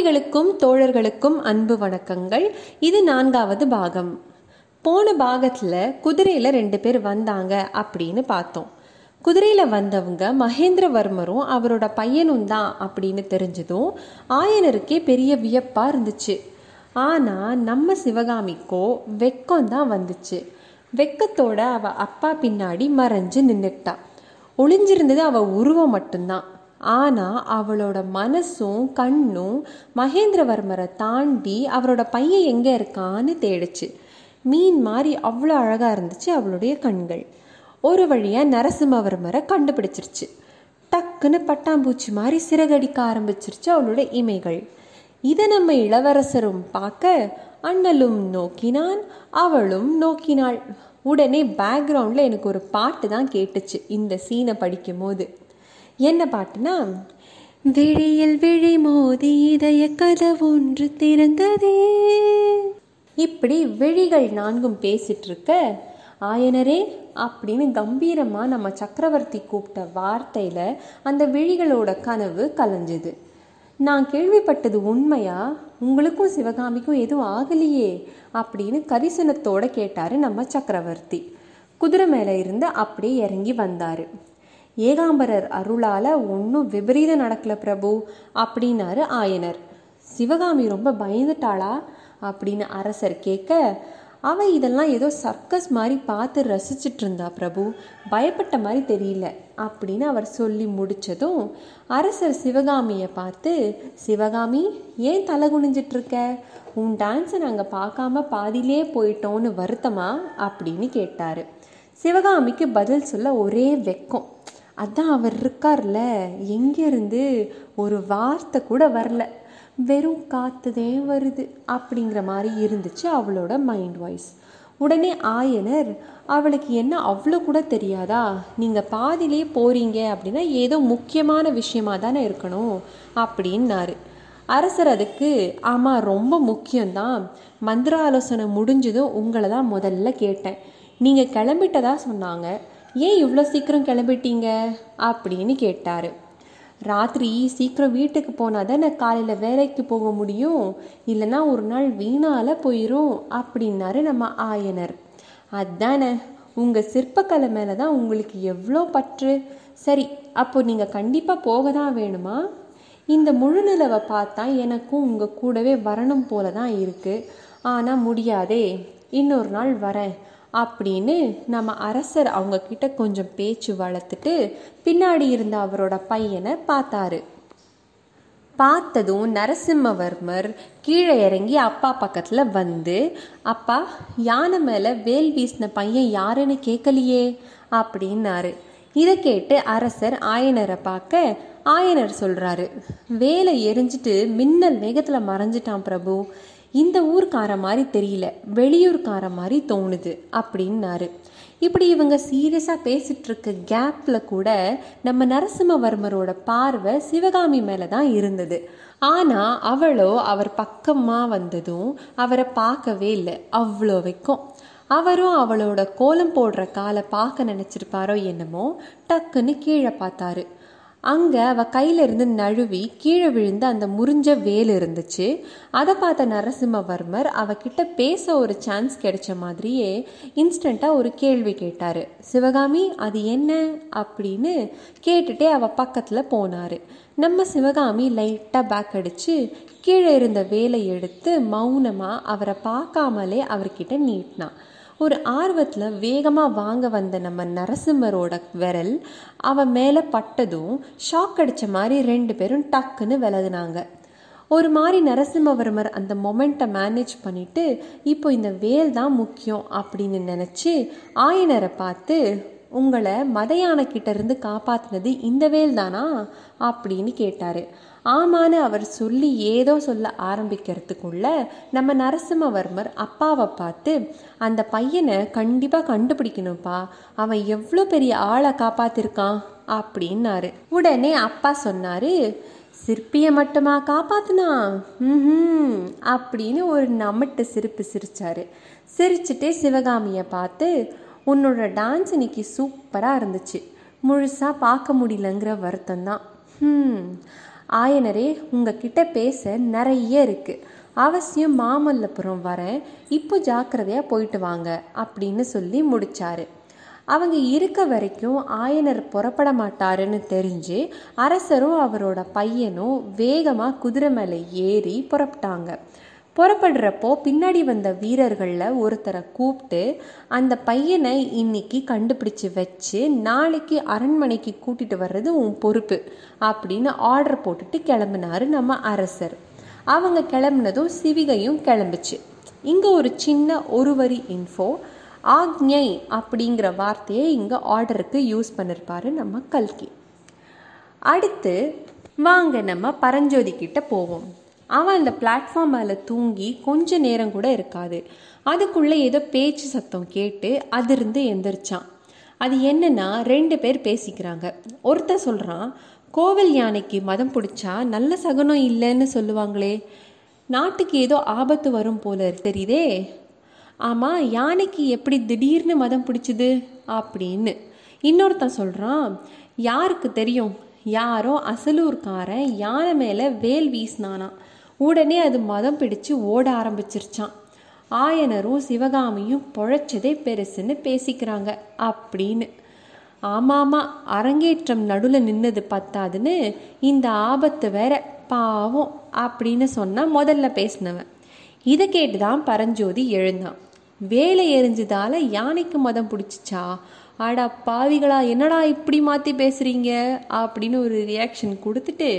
தோழிகளுக்கும் தோழர்களுக்கும் அன்பு வணக்கங்கள். இது நான்காவது பாகம். போன பாகத்தில் குதிரையில் ரெண்டு பேர் வந்தாங்க அப்படின்னு பார்த்தோம். குதிரையில் வந்தவங்க மகேந்திரவர்மரும் அவரோட பையனும் தான் அப்படின்னு தெரிஞ்சதும் ஆயனருக்கே பெரிய வியப்பாக இருந்துச்சு. ஆனால் நம்ம சிவகாமிக்கோ வெக்கம் தான் வந்துச்சு. வெக்கத்தோட அவள் அப்பா பின்னாடி மறைஞ்சு நின்றுட்டா ஒளிஞ்சிருந்தது அவள் உருவம் மட்டும்தான். ஆனால் அவளோட மனசும் கண்ணும் மகேந்திரவர்மரை தாண்டி அவரோட பையன் எங்கே இருக்கான்னு தேடிச்சு. மீன் மாதிரி அவ்வளோ அழகாக இருந்துச்சு அவளுடைய கண்கள். ஒரு வழியாக நரசிம்மவர்மரை கண்டுபிடிச்சிருச்சு. டக்குன்னு பட்டாம்பூச்சி மாதிரி சிறகடிக்க ஆரம்பிச்சிருச்சு அவளோட இமைகள். இதை நம்ம இளவரசரும் பார்க்க அண்ணலும் நோக்கினான் அவளும் நோக்கினாள். உடனே பேக்ரவுண்டில் எனக்கு ஒரு பாட்டு தான் கேட்டுச்சு இந்த சீனை படிக்கும் போது என்ன பாட்டுனா விழியில் விழி மோதி இதய கதவொன்று திறந்ததே. இப்படி விழிகள் நான்கும் பேசிட்டு இருக்க ஆயனரே அப்படின்னு கம்பீரமாக நம்ம சக்கரவர்த்தி கூப்பிட்ட வார்த்தையில் அந்த விழிகளோட கனவு கலைஞ்சுது. நான் கேள்விப்பட்டது உண்மையா? உங்களுக்கும் சிவகாமிக்கும் எதுவும் ஆகலையே அப்படின்னு கரிசனத்தோட கேட்டாரு நம்ம சக்கரவர்த்தி. குதிரை மேலே இருந்து அப்படியே இறங்கி வந்தாரு. ஏகாம்பரர் அருளால ஒன்றும் விபரீதம் நடக்கல பிரபு அப்படின்னாரு ஆயனர். சிவகாமி ரொம்ப பயந்துட்டாளா? அப்படின்னு அரசர் கேட்க அவ இதெல்லாம் ஏதோ சர்க்கஸ் மாதிரி பார்த்து ரசிச்சிட்டு இருந்தா பிரபு பயப்பட்ட மாதிரி தெரியல அப்படின்னு அவர் சொல்லி முடிச்சதும் அரசர் சிவகாமியை பார்த்து சிவகாமி ஏன் தலை குனிஞ்சிட்டு இருக்க? உன் டான்ஸை நாங்கள் பார்க்காம பாதியிலே போயிட்டோன்னு வருத்தமா? அப்படின்னு கேட்டாரு. சிவகாமிக்கு பதில் சொல்ல ஒரே வெக்கம். அதான் அவர் இருக்கார்ல எங்கேருந்து ஒரு வார்த்தை கூட வரல. வெறும் காத்துதே வருது அப்படிங்கிற மாதிரி இருந்துச்சு அவளோட மைண்ட் வாய்ஸ் உடனே ஆயனர் அவளுக்கு என்ன அவ்வளோ கூட தெரியாதா? நீங்கள் பாதிலே போகிறீங்க அப்படின்னா ஏதோ முக்கியமான விஷயமா தானே இருக்கணும் அப்படின்னாரு. அரசர் அதுக்கு ஆமாம் ரொம்ப முக்கியம்தான். மந்திர ஆலோசனை முடிஞ்சதும் உங்களை தான் முதல்ல கேட்டேன். நீங்கள் கிளம்பிட்டதா சொன்னாங்க. ஏன் இவ்வளோ சீக்கிரம் கிளம்பிட்டீங்க? அப்படின்னு கேட்டார். ராத்திரி சீக்கிரம் வீட்டுக்கு போனால் தான் காலையில் வேலைக்கு போக முடியும்? இல்லைன்னா ஒரு நாள் வீணால் போயிடும் அப்படின்னாரு நம்ம ஆயனர். அதானே உங்கள் சிற்பக்கலை மேலே தான் உங்களுக்கு எவ்வளோ பற்று? சரி அப்போ நீங்கள் கண்டிப்பாக போக தான் வேணுமா? இந்த முழு நிலவை பார்த்தா எனக்கும் உங்கள் கூடவே வரணும் போல தான் இருக்குது ஆனால் முடியாதே இன்னொரு நாள் வரேன். அப்படின்னு நம்ம அரசர் அவங்க கிட்ட கொஞ்சம் பேச்சு வளர்த்துட்டு பின்னாடி இருந்த அவரோட பையனை பார்த்தாரு. பார்த்ததும் நரசிம்மவர்மர் கீழே இறங்கி அப்பா பக்கத்தில் வந்து அப்பா யானை மேலே வேல் வீசின பையன் யாருன்னு கேட்கலையே அப்படின்னாரு. இதை கேட்டு அரசர் ஆயனரை பார்க்க ஆயனர் சொல்கிறாரு வேலை எரிஞ்சிட்டு மின்னல் வேகத்தில் மறைஞ்சிட்டான் பிரபு. இந்த ஊர்க்கார மாதிரி தெரியல வெளியூர்கார மாதிரி தோணுது அப்படின்னாரு. இப்படி இவங்க சீரியஸாக பேசிகிட்ருக்க இருக்க கேப்பில் கூட நம்ம நரசிம்மவர்மரோட பார்வை சிவகாமி மேலே தான் இருந்தது. ஆனால் அவளோ அவர் பக்கமாக வந்ததும் அவரை பார்க்கவே இல்லை அவ்வளோ வைக்கும். அவரும் அவளோட கோலம் போடுற காலை பார்க்க நினச்சிருப்பாரோ என்னமோ டக்குன்னு கீழே பார்த்தாரு. அங்கே அவ கையிலிருந்து நழுவி கீழே விழுந்து அந்த முறிஞ்ச வேல் இருந்துச்சு. அதை பார்த்த நரசிம்மவர்மர் அவகிட்ட பேச ஒரு சான்ஸ் கிடைச்ச மாதிரியே இன்ஸ்டண்ட்டாக ஒரு கேள்வி கேட்டார். சிவகாமி அது என்ன? அப்படின்னு கேட்டுட்டே அவ பக்கத்தில் போனார். நம்ம சிவகாமி லைட்டாக பேக் அடித்து கீழே இருந்த வேலை எடுத்து மௌனமாக அவரை பார்க்காமலே அவர்கிட்ட நீட்டினான் ஒரு ஆர்வத்தில் வேகமாக வாங்க வந்த நம்ம நரசிம்மரோட விரல் அவன் மேலே பட்டதும் ஷாக் அடித்த மாதிரி ரெண்டு பேரும் டக்குன்னு விலகுனாங்க. ஒரு மாதிரி நரசிம்மவர்மர் அந்த மொமெண்ட்டை மேனேஜ் பண்ணிவிட்டு இப்போ இந்த வேல் தான் முக்கியம் அப்படின்னு நினச்சி ஆயனரை பார்த்து உங்களை மத இருந்து காப்பாற்றினது இந்த வேல் தானா? அப்படின்னு கேட்டார். ஆமான்னு அவர் சொல்லி ஏதோ சொல்ல ஆரம்பிக்கிறதுக்குள்ள நம்ம நரசிம்மவர்மர் அப்பாவை பார்த்து அந்த பையனை கண்டிப்பாக கண்டுபிடிக்கணும்ப்பா. அவன் எவ்வளோ பெரிய ஆளை காப்பாத்திருக்கான் அப்படின்னாரு. உடனே அப்பா சொன்னாரு சிற்பியை மட்டுமா காப்பாத்துனா ம் அப்படின்னு ஒரு நமட்டு சிரிப்பு சிரிச்சாரு. சிரிச்சுட்டே சிவகாமியை பார்த்து உன்னோட டான்ஸ் இன்னைக்கு சூப்பராக இருந்துச்சு. முழுசாக பார்க்க முடியலங்கிற வருத்தம் தான் ம் ஆயனரே உங்ககிட்ட பேச நிறைய இருக்கு. அவசியம் மாமல்லபுரம் வரேன் இப்போ ஜாக்கிரதையாக போயிட்டு வாங்க அப்படின்னு சொல்லி முடிச்சாரு. அவங்க இருக்க வரைக்கும் ஆயனர் புறப்பட மாட்டாருன்னு தெரிஞ்சு அரசரும் அவரோட பையனும் வேகமாக குதிரை மேலே ஏறி புறப்பட்டாங்க. புறப்படுறப்போ பின்னாடி வந்த வீரர்களில் ஒருத்தரை கூப்பிட்டு அந்த பையனை இன்னைக்கு கண்டுபிடிச்சு வச்சு நாளைக்கு அரண்மனைக்கு கூட்டிட்டு வர்றது உன் பொறுப்பு அப்படின்னு ஆர்டர் போட்டுட்டு கிளம்புனாரு நம்ம அரசர். அவங்க கிளம்புனதும் சிவிகையும் கிளம்புச்சு. இங்கே ஒரு சின்ன ஒரு வரி இன்ஃபோ ஆக்ஞை அப்படிங்கிற வார்த்தையை இங்கே ஆர்டருக்கு யூஸ் பண்ணிருப்பாரு நம்ம கல்கி. அடுத்து வாங்க நம்ம பரஞ்சோதி கிட்ட போவோம். அவன் அந்த பிளாட்ஃபார்ம் மேலே தூங்கி கொஞ்ச நேரம் கூட இருக்காது. அதுக்குள்ளே ஏதோ பேச்சு சத்தம் கேட்டு அதிருந்து எந்திரிச்சான். அது என்னன்னா ரெண்டு பேர் பேசிக்கிறாங்க. ஒருத்தன் சொல்கிறான் கோவில் யானைக்கு மதம் பிடிச்சா நல்ல சகுனம் இல்லைன்னு சொல்லுவாங்களே நாட்டுக்கு ஏதோ ஆபத்து வரும் போல தெரியுதே. ஆமாம் யானைக்கு எப்படி திடீர்னு மதம் பிடிச்சிது? அப்படின்னு. இன்னொருத்தன் சொல்கிறான் யாருக்கு தெரியும்? யாரோ அசலூர்காரன் யானை மேலே வேல் வீசினானா உடனே அது மதம் பிடிச்சு ஓட ஆரம்பிச்சிருச்சான் ஆயனரும் சிவகாமியும் பொழைச்சதே பெருசுன்னு பேசிக்கிறாங்க அப்படின்னு. ஆமாமா அரங்கேற்றம் நடுவில் நின்னது பத்தாதுன்னு இந்த ஆபத்து வேற பாவம் அப்படின்னு சொன்னா முதல்ல பேசினவன். இதை கேட்டுதான் பரஞ்சோதி எழுந்தான். வேலை எரிஞ்சதால யானைக்கு மதம் பிடிச்சிச்சா? அடா பாவிகளா என்னடா இப்படி மாற்றி பேசுகிறீங்க அப்படின்னு ஒரு ரியாக்ஷன் கொடுத்துட்டு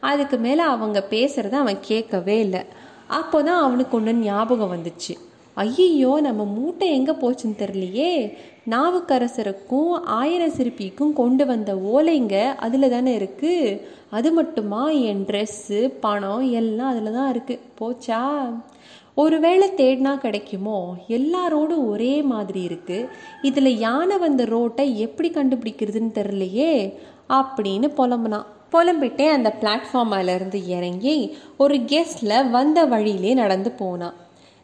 அதுக்கு மேலே அவங்க பேசுகிறத அவன் கேட்கவே இல்லை. அப்போ தான் அவனுக்கு ஒன்று ஞாபகம் வந்துச்சு. ஐயோ நம்ம மூட்டை எங்கே போச்சுன்னு தெரியலையே. நாவுக்கரசருக்கும் ஆயிர சிற்பிக்கும் கொண்டு வந்த ஓலைங்க அதில் தானே இருக்குது அது மட்டுமா? என் ட்ரெஸ்ஸு பணம் எல்லாம் அதில் தான் இருக்குது போச்சா? ஒருவேளை தேடினா கிடைக்குமோ? எல்லாரோடும் ஒரே மாதிரி இருக்குது இதில் யானை வந்த ரோட்டை எப்படி கண்டுபிடிக்கிறதுன்னு தெரியலையே. அப்படின்னு புலம்புனான். புலம்பிட்டே அந்த பிளாட்ஃபார்மிலிருந்து இறங்கி ஒரு கெஸ்டில் வந்த வழியிலே நடந்து போனான்.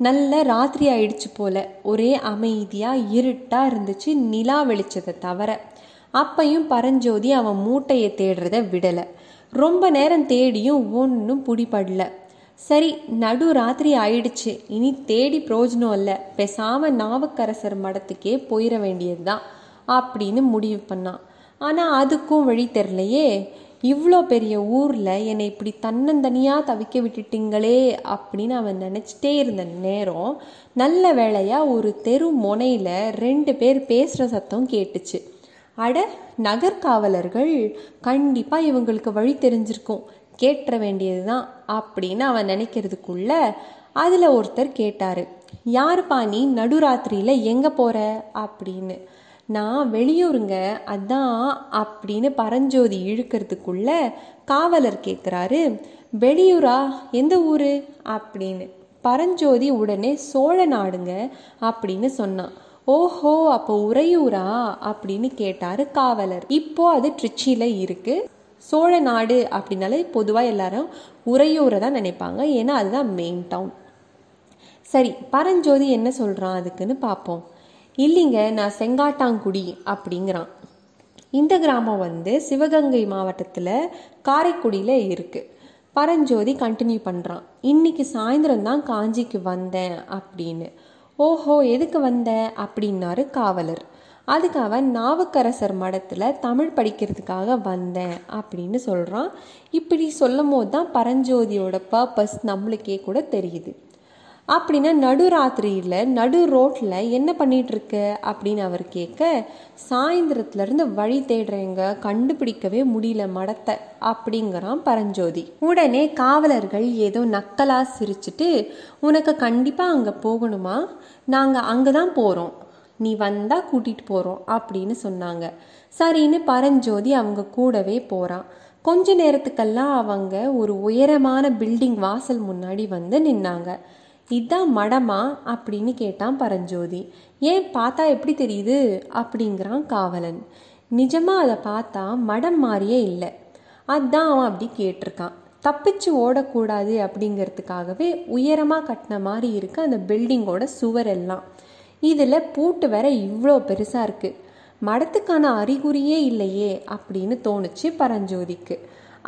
நல்ல ராத்திரி ஆயிடுச்சு போல ஒரே அமைதியாக இருட்டாக இருந்துச்சு நிலா வெளிச்சதை தவிர. அப்பையும் பரஞ்சோதி அவன் மூட்டையை தேடுறத விடலை. ரொம்ப நேரம் தேடியும் ஒன்றும் பிடிபடல. சரி நடு ராத்திரி ஆயிடுச்சு இனி தேடி பிரயோஜனம் இல்லை பேசாமல் நாவுக்கரசர் மடத்துக்கே போயிட வேண்டியது தான் அப்படின்னு முடிவு பண்ணான். ஆனால் அதுக்கும் வழி தெரிலையே இவ்வளோ பெரிய ஊரில் என்னை இப்படி தன்னந்தனியாக தவிக்க விட்டுட்டீங்களே அப்படின்னு அவன் நினச்சிட்டே இருந்த நேரம் நல்ல வேளையாக ஒரு தெரு முனையில் ரெண்டு பேர் பேசுகிற சத்தம் கேட்டுச்சு. அட நகர்காவலர்கள் கண்டிப்பாக இவங்களுக்கு வழி தெரிஞ்சிருக்கும். கேட்டுற வேண்டியது தான் அப்படின்னு அவன் நினைக்கிறதுக்குள்ள அதில் ஒருத்தர் கேட்டார். யாருப்பா நீ நடுராத்திரியில் எங்கே போகிற அப்படின்னு. நான் வெளியூருங்க அதான் அப்படின்னு பரஞ்சோதி இழுக்கிறதுக்குள்ள காவலர் கேட்குறாரு வெளியூரா? எந்த ஊர்? அப்படின்னு. பரஞ்சோதி உடனே சோழ நாடுங்க அப்படின்னு சொன்னான். ஓஹோ அப்போ உறையூரா? அப்படின்னு கேட்டாரு காவலர். இப்போ அது ட்ரிச்சியில் இருக்கு. சோழ நாடு அப்படின்னாலே பொதுவாக எல்லாரும் உறையூரை தான் நினைப்பாங்க. ஏன்னா அதுதான் மெயின் டவுன் சரி பரஞ்சோதி என்ன சொல்கிறான் அதுக்குன்னு பார்ப்போம் இல்லைங்க நான் செங்காட்டாங்குடி அப்படிங்கிறான். இந்த கிராமம் வந்து சிவகங்கை மாவட்டத்தில் காரைக்குடியில் இருக்குது பரஞ்சோதி கண்டினியூ பண்ணுறான் இன்னைக்கு சாயந்தரம் தான் காஞ்சிக்கு வந்தேன் அப்படின்னு. ஓஹோ எதுக்கு வந்த? அப்படின்னாரு காவலர். அதுக்கு அவன் நாவுக்கரசர் மடத்தில் தமிழ் படிக்கிறதுக்காக வந்தேன் அப்படின்னு சொல்கிறான் இப்படி சொல்லும் போது தான் பரஞ்சோதியோட பர்பஸ் நம்மளுக்கே கூட தெரியுது. அப்படின்னா நடுராத்திரியில் நடு ரோட்டில் என்ன பண்ணிகிட்ருக்க அப்படின்னு அவர் கேட்க சாயந்தரத்துலேருந்து வழி தேடுறேங்க. கண்டுபிடிக்கவே முடியல மடத்தை அப்படிங்கிறான் பரஞ்சோதி. உடனே காவலர்கள் ஏதோ நக்கலாக சிரிச்சுட்டு உனக்கு கண்டிப்பாக அங்கே போகணுமா? நாங்கள் அங்கே தான் போகிறோம் நீ வந்தால் கூட்டிகிட்டு போகிறோம் அப்படின்னு சொன்னாங்க. சரின்னு பரஞ்சோதி அவங்க கூடவே போகிறான் கொஞ்ச நேரத்துக்கெல்லாம் அவங்க ஒரு உயரமான பில்டிங் வாசல் முன்னாடி வந்து நின்னாங்க. இதான் மடமா அப்படின்னு கேட்டான் பரஞ்சோதி. ஏன் பார்த்தா எப்படி தெரியுது? அப்படிங்கிறான் காவலன். நிஜமாக அதை பார்த்தா மடம் மாதிரியே இல்லை. அதான் அவன் அப்படி கேட்டிருக்கான். தப்பிச்சு ஓடக்கூடாது அப்படிங்கிறதுக்காகவே உயரமாக கட்டின மாதிரி இருக்குது அந்த பில்டிங்கோட சுவர் எல்லாம் இதில் பூட்டு வேற இவ்வளோ பெருசாக இருக்குது மடத்துக்கான அறிகுறியே இல்லையே அப்படின்னு தோணுச்சு பரஞ்சோதிக்கு.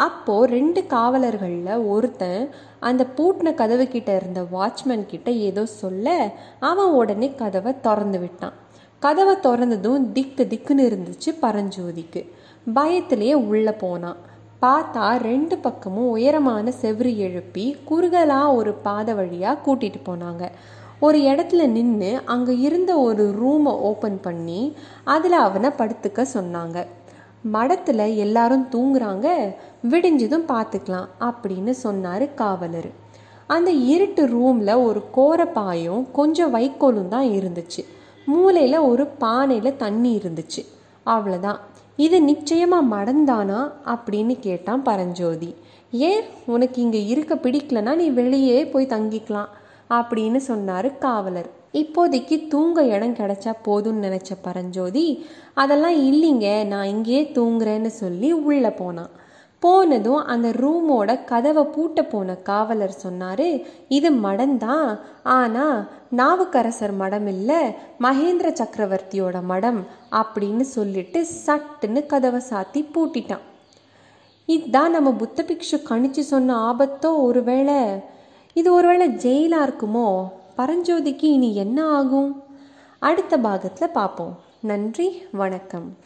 அப்போது ரெண்டு காவலர்களில் ஒருத்தன் அந்த பூட்டின கதவு கிட்ட இருந்த வாட்ச்மேன் கிட்ட ஏதோ சொல்ல அவன் உடனே கதவை திறந்து விட்டான். கதவை திறந்ததும் திக்கு திக்குன்னு இருந்துச்சு பரஞ்சோதிக்கு. பயத்திலேயே உள்ளே போனான். பார்த்தா ரெண்டு பக்கமும் உயரமான செவ்ரி எழுப்பி குறுகலாக ஒரு பாதை வழியாக கூட்டிகிட்டு போனாங்க. ஒரு இடத்துல நின்று அங்கே இருந்த ஒரு ரூமை ஓப்பன் பண்ணி அதில் அவனை படுத்துக்க சொன்னாங்க. மடத்தில் எல்லாரும் தூங்குறாங்க விடிஞ்சதும் பார்த்துக்கலாம் அப்படின்னு சொன்னார் காவலர். அந்த இருட்டு ரூமில் ஒரு கோரப்பாயும் கொஞ்சம் வைக்கோலும் தான் இருந்துச்சு. மூலையில் ஒரு பானையில் தண்ணி இருந்துச்சு. அவ்வளோதான் இது நிச்சயமாக மடந்தானா அப்படின்னு கேட்டான் பரஞ்சோதி. ஏன்? உனக்கு இங்கே இருக்க பிடிக்கலனா நீ வெளியே போய் தங்கிக்கலாம் அப்படின்னு சொன்னார் காவலர். இப்போதைக்கு தூங்க இடம் கிடச்சா போதும்னு நினச்ச பரஞ்சோதி அதெல்லாம் இல்லைங்க நான் இங்கேயே தூங்குறேன்னு சொல்லி உள்ளே போனான். போனதும் அந்த ரூமோட கதவை பூட்ட போன காவலர் சொன்னார் இது மடம்தான் ஆனால் நாவுக்கரசர் மடம் இல்லை மகேந்திர சக்கரவர்த்தியோட மடம் அப்படின்னு சொல்லிட்டு சட்டுன்னு கதவை சாத்தி பூட்டிட்டான். இதுதான் நம்ம புத்த பிக்ஷு கணிச்சு சொன்ன ஆபத்தோ ஒருவேளை இது ஒருவேளை ஜெயிலாக இருக்குமோ? பரஞ்சோதிக்கு இனி என்ன ஆகும்? அடுத்த பாகத்தில் பார்ப்போம் நன்றி வணக்கம்.